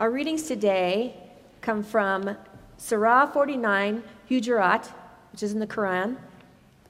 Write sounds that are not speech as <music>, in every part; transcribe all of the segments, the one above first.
Our readings today come from Surah 49, Hujurat, which is in the Quran,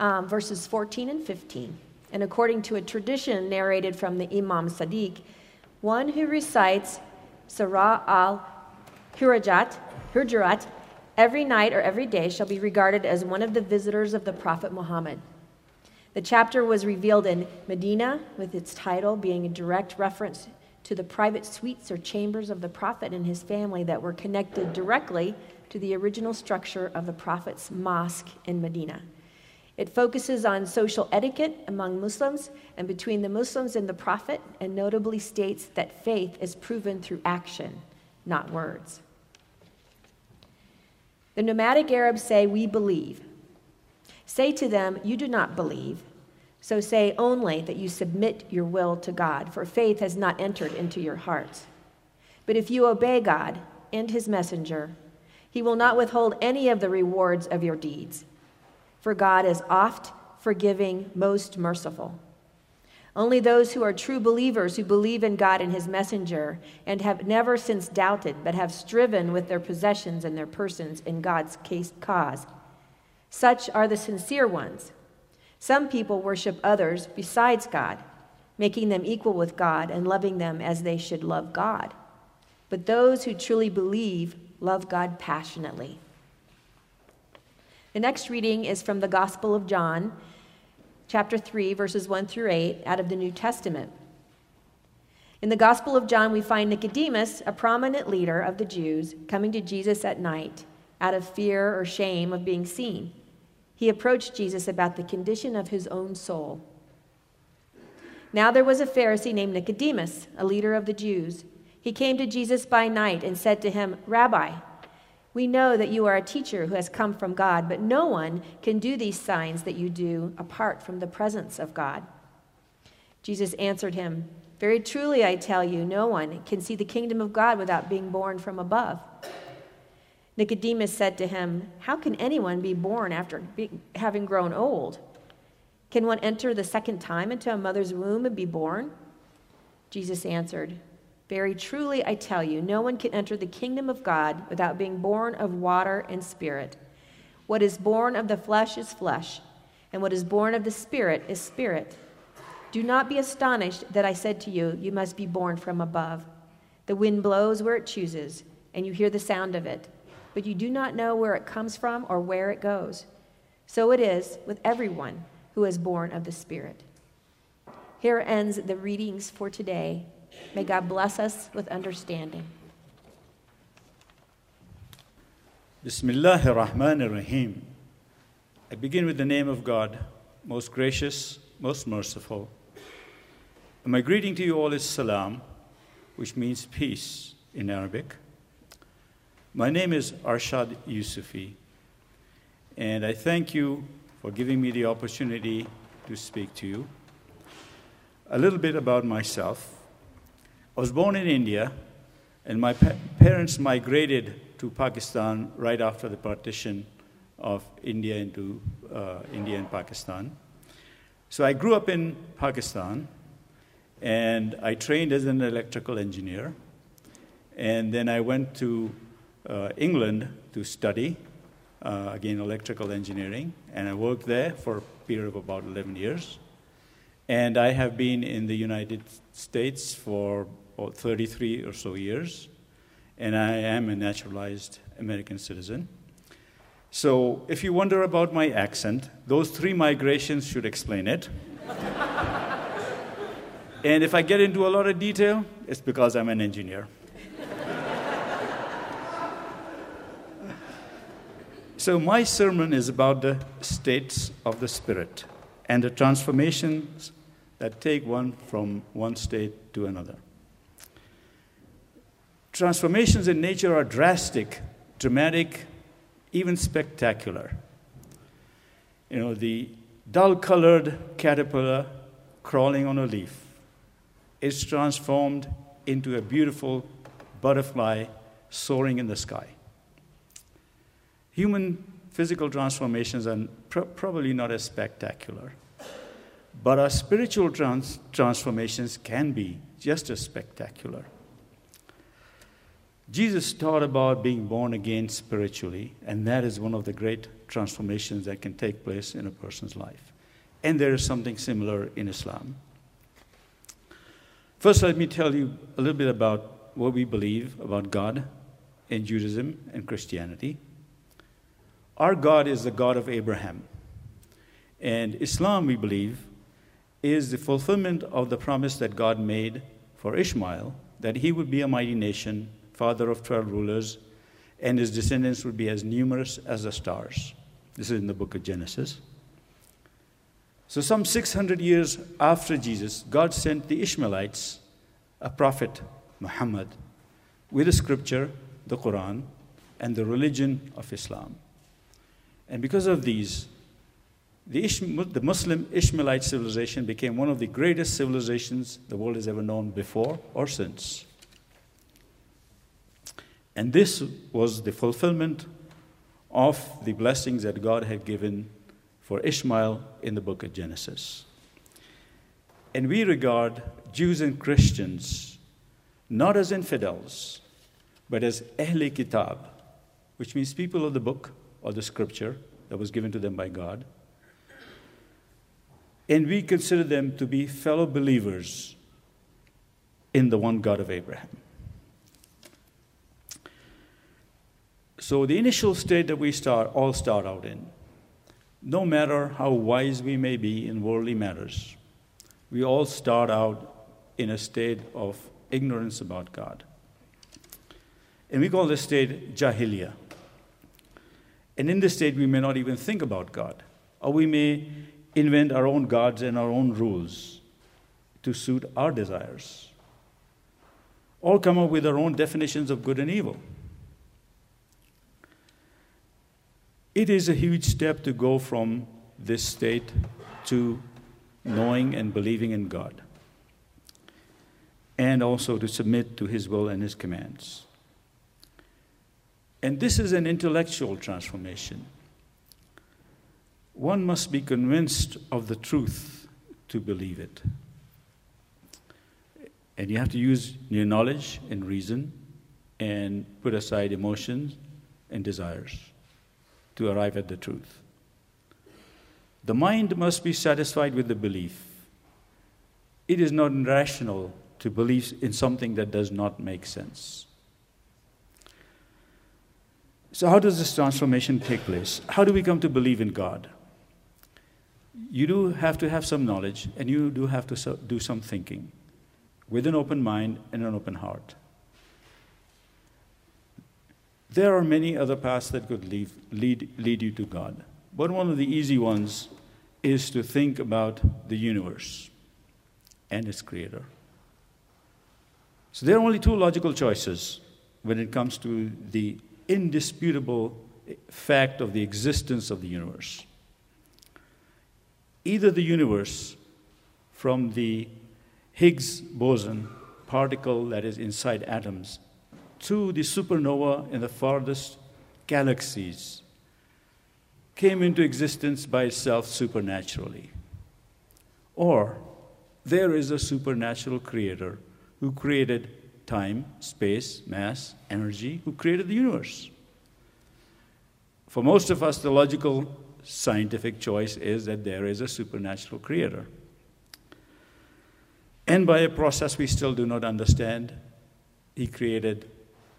um, verses 14 and 15. And according to a tradition narrated from the Imam Sadiq, one who recites Surah al Hujurat, every night or every day shall be regarded as one of the visitors of the Prophet Muhammad. The chapter was revealed in Medina, with its title being a direct reference to the private suites or chambers of the Prophet and his family that were connected directly to the original structure of the Prophet's mosque in Medina. It focuses on social etiquette among Muslims and between the Muslims and the Prophet, and notably states that faith is proven through action, not words. The nomadic Arabs say, We believe. Say to them, You do not believe. So say only that you submit your will to God, for faith has not entered into your hearts. But if you obey God and his messenger, he will not withhold any of the rewards of your deeds. For God is oft forgiving, most merciful. Only those who are true believers who believe in God and his messenger and have never since doubted, but have striven with their possessions and their persons in God's cause. Such are the sincere ones. Some people worship others besides God, making them equal with God and loving them as they should love God. But those who truly believe love God passionately. The next reading is from the Gospel of John, chapter 3, verses 1 through 8, out of the New Testament. In the Gospel of John, we find Nicodemus, a prominent leader of the Jews, coming to Jesus at night out of fear or shame of being seen. He approached Jesus about the condition of his own soul. Now there was a Pharisee named Nicodemus, a leader of the Jews. He came to Jesus by night and said to him, Rabbi, we know that you are a teacher who has come from God, but no one can do these signs that you do apart from the presence of God. Jesus answered him, Very truly, I tell you, no one can see the kingdom of God without being born from above. Nicodemus said to him, How can anyone be born after having grown old? Can one enter the second time into a mother's womb and be born? Jesus answered, very truly, I tell you, no one can enter the kingdom of God without being born of water and spirit. What is born of the flesh is flesh, and what is born of the spirit is spirit. Do not be astonished that I said to you, You must be born from above. The wind blows where it chooses, and you hear the sound of it, but you do not know where it comes from or where it goes. So it is with everyone who is born of the Spirit. Here ends the readings for today. May God bless us with understanding. Bismillah ar-Rahman ar-Rahim. I begin with the name of God, most gracious, most merciful. And my greeting to you all is salam, which means peace in Arabic. My name is Arshad Yusufi, and I thank you for giving me the opportunity to speak to you. A little bit about myself. I was born in India, and my pa- parents migrated to Pakistan right after the partition of India into uh, India and Pakistan. So I grew up in Pakistan, and I trained as an electrical engineer. And then I went to England to study, uh, again, electrical engineering, and I worked there for a period of about 11 years. And I have been in the United States for or 33 or so years, and I am a naturalized American citizen. So, if you wonder about my accent, those three migrations should explain it. <laughs> and if I get into a lot of detail, it's because I'm an engineer. So, my sermon is about the states of the Spirit and the transformations that take one from one state to another. Transformations in nature are drastic, dramatic, even spectacular. You know, the dull colored caterpillar crawling on a leaf is transformed into a beautiful butterfly soaring in the sky. Human physical transformations are pr- probably not as spectacular, but our spiritual trans- transformations can be just as spectacular. Jesus taught about being born again spiritually, and that is one of the great transformations that can take place in a person's life. And there is something similar in Islam. First, let me tell you a little bit about what we believe about God in Judaism and Christianity. Our God is the God of Abraham. And Islam, we believe, is the fulfillment of the promise that God made for Ishmael that he would be a mighty nation, father of 12 rulers, and his descendants would be as numerous as the stars. This is in the book of Genesis. So, some 600 years after Jesus, God sent the Ishmaelites a prophet, Muhammad, with the scripture, the Quran, and the religion of Islam. And because of these, the, the Muslim Ishmaelite civilization became one of the greatest civilizations the world has ever known before or since. And this was the fulfillment of the blessings that God had given for Ishmael in the book of Genesis. And we regard Jews and Christians not as infidels, but as Ahle Kitab, which means people of the book or the scripture that was given to them by God. And we consider them to be fellow believers in the one God of Abraham. So, the initial state that we start, all start out in, no matter how wise we may be in worldly matters, we all start out in a state of ignorance about God. And we call this state Jahiliyyah. And in this state, we may not even think about God, or we may invent our own gods and our own rules to suit our desires, or come up with our own definitions of good and evil. It is a huge step to go from this state to knowing and believing in God, and also to submit to His will and His commands. And this is an intellectual transformation. One must be convinced of the truth to believe it. And you have to use your knowledge and reason and put aside emotions and desires to arrive at the truth. The mind must be satisfied with the belief. It is not rational to believe in something that does not make sense. So, how does this transformation take place? How do we come to believe in God? You do have to have some knowledge, and you do have to do some thinking with an open mind and an open heart. There are many other paths that could lead, lead, lead you to God, but one of the easy ones is to think about the universe and its creator. So there are only two logical choices when it comes to the indisputable fact of the existence of the universe. Either the universe, from the Higgs boson particle that is inside atoms, to the supernova in the farthest galaxies, came into existence by itself supernaturally. Or there is a supernatural creator who created time, space, mass, energy, who created the universe. For most of us, the logical scientific choice is that there is a supernatural creator. And by a process we still do not understand, he created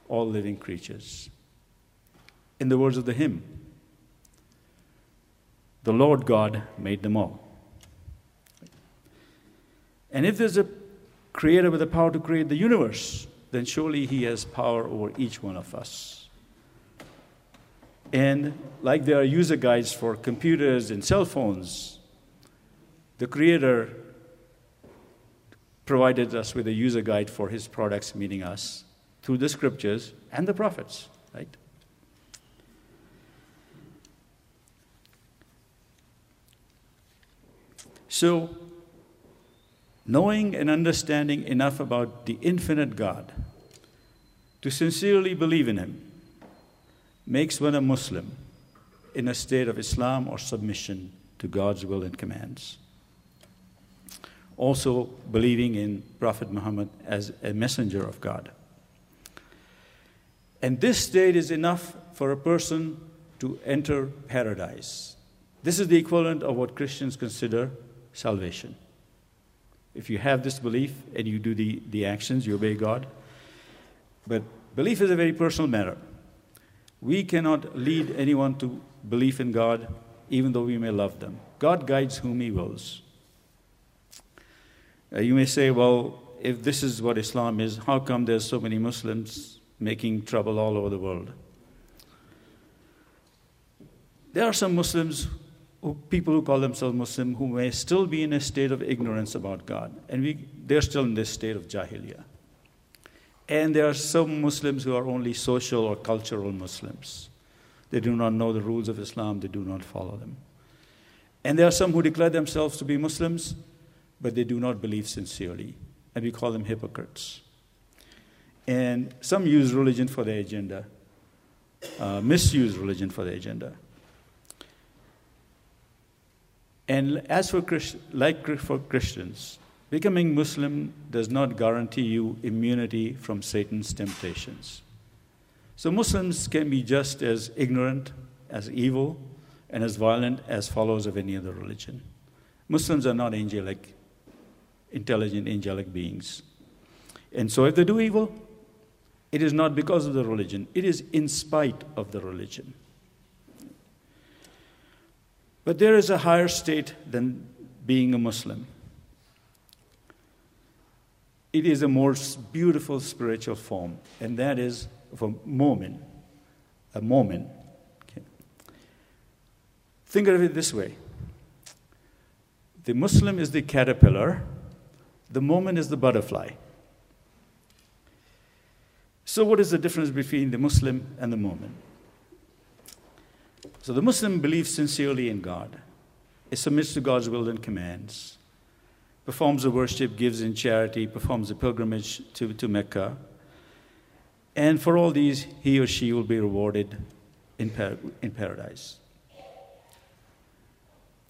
all living creatures. In the words of the hymn, the Lord God made them all. And if there's a creator with the power to create the universe, then surely he has power over each one of us. And like there are user guides for computers and cell phones, the creator provided us with a user guide for his products, meaning us, through the scriptures and the prophets, right? So, knowing and understanding enough about the infinite God to sincerely believe in Him makes one a Muslim in a state of Islam or submission to God's will and commands. Also, believing in Prophet Muhammad as a messenger of God. And this state is enough for a person to enter paradise. This is the equivalent of what Christians consider salvation. If you have this belief and you do the, the actions, you obey God. But belief is a very personal matter. We cannot lead anyone to belief in God, even though we may love them. God guides whom He wills. Uh, you may say, well, if this is what Islam is, how come there's so many Muslims making trouble all over the world? There are some Muslims, people who call themselves Muslim, who may still be in a state of ignorance about God, and we, they're still in this state of Jahiliyyah. And there are some Muslims who are only social or cultural Muslims. They do not know the rules of Islam, they do not follow them. And there are some who declare themselves to be Muslims, but they do not believe sincerely, and we call them hypocrites. And some use religion for their agenda, uh, misuse religion for their agenda. And as for Christ, like for Christians, becoming Muslim does not guarantee you immunity from Satan's temptations. So Muslims can be just as ignorant, as evil, and as violent as followers of any other religion. Muslims are not angelic, intelligent, angelic beings. And so if they do evil, it is not because of the religion, it is in spite of the religion. But there is a higher state than being a Muslim. It is a more beautiful spiritual form, and that is of a mu'min. A mu'min. Okay. Think of it this way the Muslim is the caterpillar, the mu'min is the butterfly. So, what is the difference between the Muslim and the mu'min? So the Muslim believes sincerely in God, it submits to God's will and commands, performs the worship, gives in charity, performs the pilgrimage to, to Mecca. And for all these, he or she will be rewarded in, par- in paradise.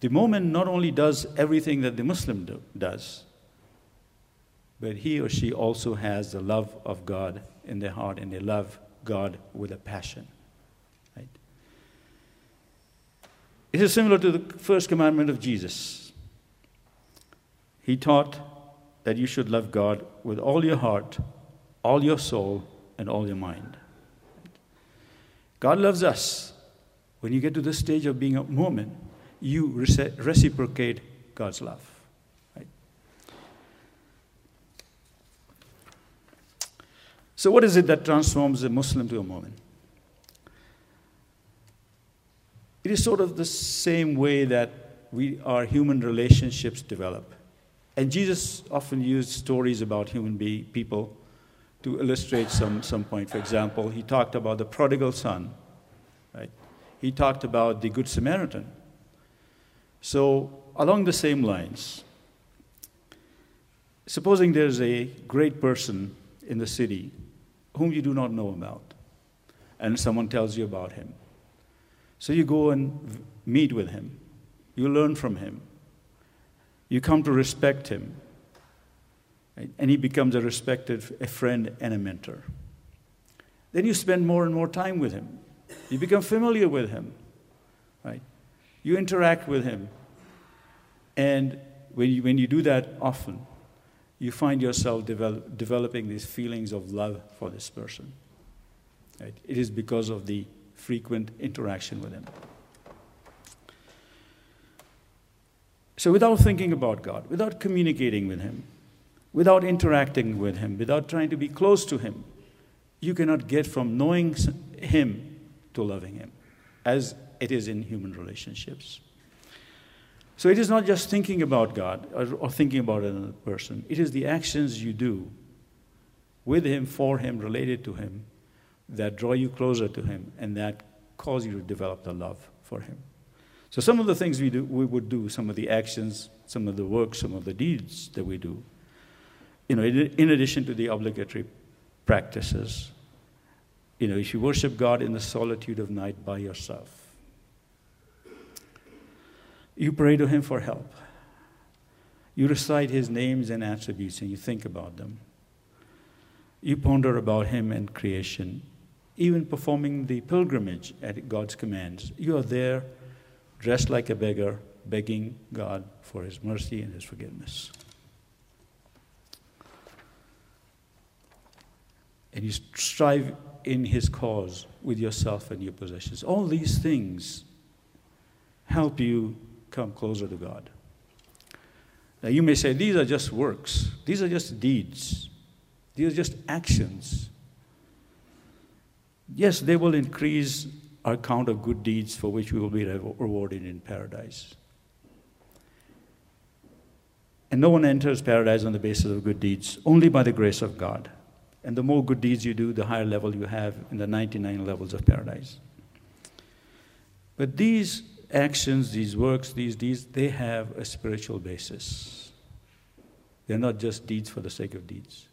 The mu'min not only does everything that the Muslim do, does, but he or she also has the love of God in their heart and they love God with a passion. It is similar to the first commandment of Jesus. He taught that you should love God with all your heart, all your soul, and all your mind. God loves us. When you get to this stage of being a mu'min, you reciprocate God's love. So, what is it that transforms a Muslim to a mu'min? It is sort of the same way that we, our human relationships develop. And Jesus often used stories about human be, people to illustrate some, some point. For example, he talked about the prodigal son, right? He talked about the Good Samaritan. So, along the same lines, supposing there's a great person in the city whom you do not know about, and someone tells you about him. So you go and meet with him, you learn from him, you come to respect him, and he becomes a respected a friend and a mentor. Then you spend more and more time with him. You become familiar with him, right? You interact with him. And when you, when you do that often, you find yourself develop, developing these feelings of love for this person. Right? It is because of the frequent interaction with Him. So, without thinking about God, without communicating with Him, without interacting with Him, without trying to be close to Him, you cannot get from knowing Him to loving Him, as it is in human relationships. So, it is not just thinking about God or, or thinking about another person, it is the actions you do with Him, for Him, related to Him, that draw you closer to Him and that cause you to develop the love for Him. So, some of the things we, do, we would do, some of the actions, some of the work, some of the deeds that we do, you know, in addition to the obligatory practices, you know, if you worship God in the solitude of night by yourself, you pray to Him for help. You recite His names and attributes and you think about them. You ponder about Him and creation even performing the pilgrimage at God's commands. You are there dressed like a beggar, begging God for His mercy and His forgiveness. And you strive in His cause with yourself and your possessions. All these things help you come closer to God. Now, you may say, these are just works, these are just deeds, these are just actions. Yes, they will increase our count of good deeds for which we will be rewarded in paradise. And no one enters paradise on the basis of good deeds, only by the grace of God. And the more good deeds you do, the higher level you have in the 99 levels of paradise. But these actions, these works, these deeds, they have a spiritual basis. They're not just deeds for the sake of deeds.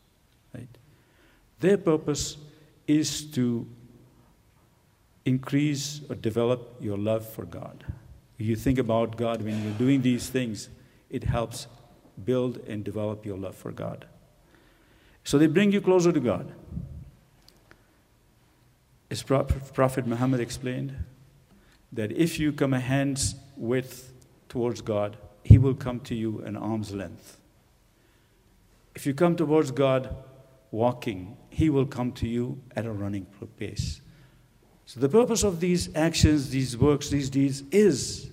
Right? Their purpose is to increase or develop your love for God. You think about God when you're doing these things, it helps build and develop your love for God. So they bring you closer to God. As Prophet Muhammad explained, that if you come a hand's width towards God, He will come to you an arm's length. If you come towards God walking, He will come to you at a running pace. So, the purpose of these actions, these works, these deeds is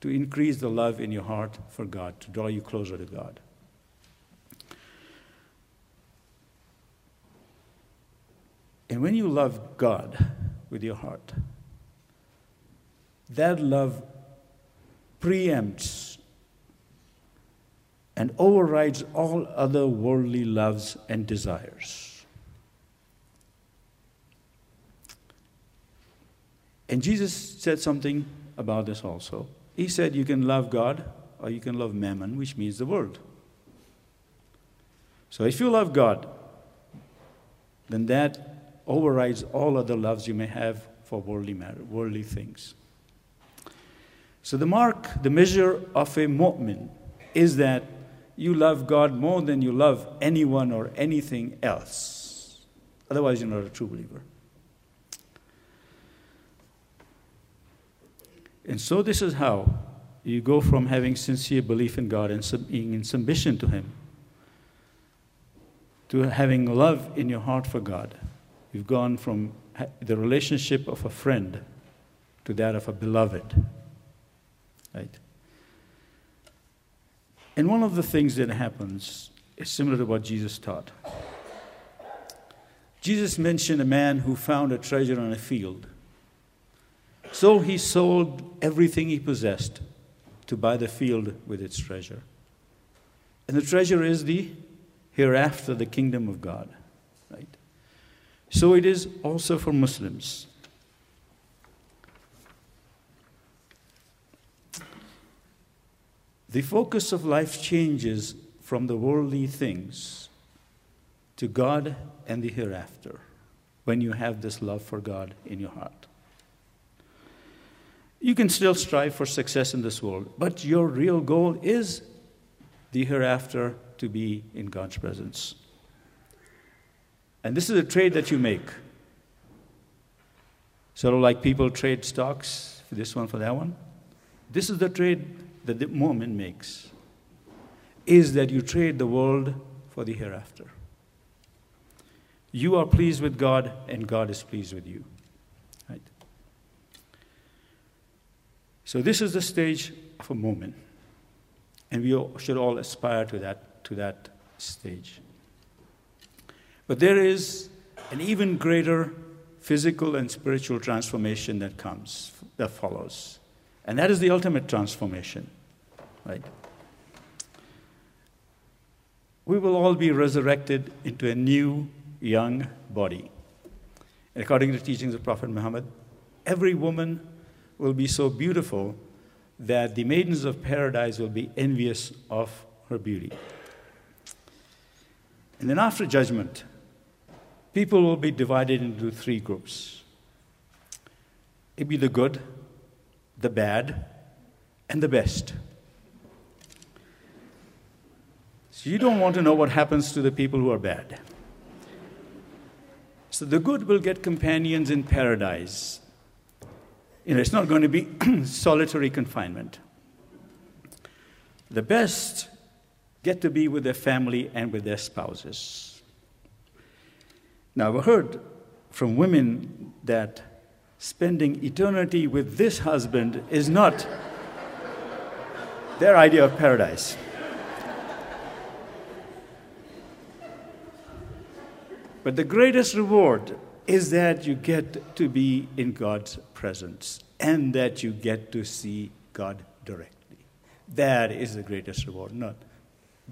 to increase the love in your heart for God, to draw you closer to God. And when you love God with your heart, that love preempts and overrides all other worldly loves and desires. And Jesus said something about this also. He said, You can love God or you can love mammon, which means the world. So if you love God, then that overrides all other loves you may have for worldly matter, worldly things. So, the mark, the measure of a mu'min is that you love God more than you love anyone or anything else. Otherwise, you're not a true believer. And so, this is how you go from having sincere belief in God and being in submission to Him to having love in your heart for God. You've gone from the relationship of a friend to that of a beloved. Right? And one of the things that happens is similar to what Jesus taught. Jesus mentioned a man who found a treasure on a field. So he sold everything he possessed to buy the field with its treasure. And the treasure is the hereafter, the kingdom of God. Right? So it is also for Muslims. The focus of life changes from the worldly things to God and the hereafter when you have this love for God in your heart. You can still strive for success in this world, but your real goal is the hereafter to be in God's presence. And this is a trade that you make. Sort of like people trade stocks, for this one for that one. This is the trade that the mu'min makes is that you trade the world for the hereafter. You are pleased with God, and God is pleased with you. Right? So, this is the stage of a mu'min. And we should all aspire to that, to that stage. But there is an even greater physical and spiritual transformation that comes, that follows. And that is the ultimate transformation, right? We will all be resurrected into a new, young body. According to the teachings of Prophet Muhammad, every woman will be so beautiful that the maidens of paradise will be envious of her beauty. And then after judgment, people will be divided into three groups. It'll be the good, the bad, and the best. So you don't want to know what happens to the people who are bad. So the good will get companions in paradise. You know, it's not going to be <clears throat> solitary confinement. The best get to be with their family and with their spouses. Now, I've heard from women that spending eternity with this husband is not their idea of paradise. But the greatest reward is that you get to be in God's presence and that you get to see God directly. That is the greatest reward, not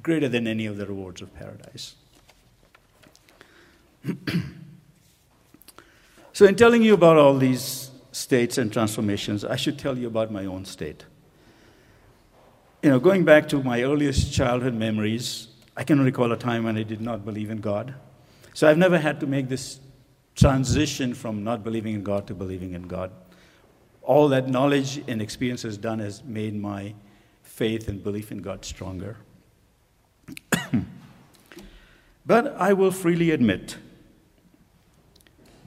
greater than any of the rewards of paradise. <clears throat> so, in telling you about all these states and transformations, I should tell you about my own state. You know, going back to my earliest childhood memories, I can recall a time when I did not believe in God. So, I've never had to make this transition from not believing in God to believing in God. All that knowledge and experience has done has made my faith and belief in God stronger. <coughs> but I will freely admit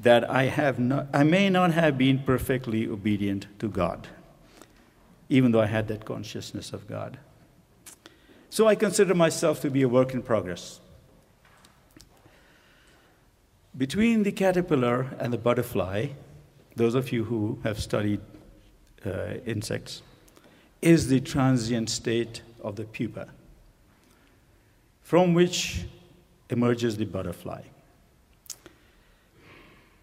that I, have not, I may not have been perfectly obedient to God, even though I had that consciousness of God. So I consider myself to be a work in progress. Between the caterpillar and the butterfly, those of you who have studied uh, insects, is the transient state of the pupa, from which emerges the butterfly.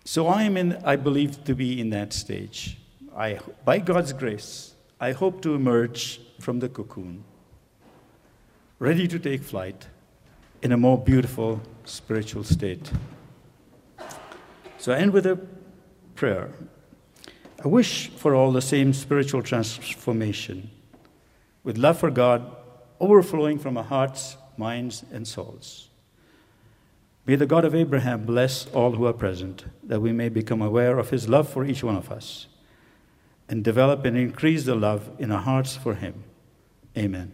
So I am in, I believe to be in that stage. I, by God's grace, I hope to emerge from the cocoon, ready to take flight in a more beautiful spiritual state. So I end with a prayer. I wish for all the same spiritual transformation, with love for God overflowing from our hearts, minds, and souls. May the God of Abraham bless all who are present, that we may become aware of his love for each one of us and develop and increase the love in our hearts for him. Amen.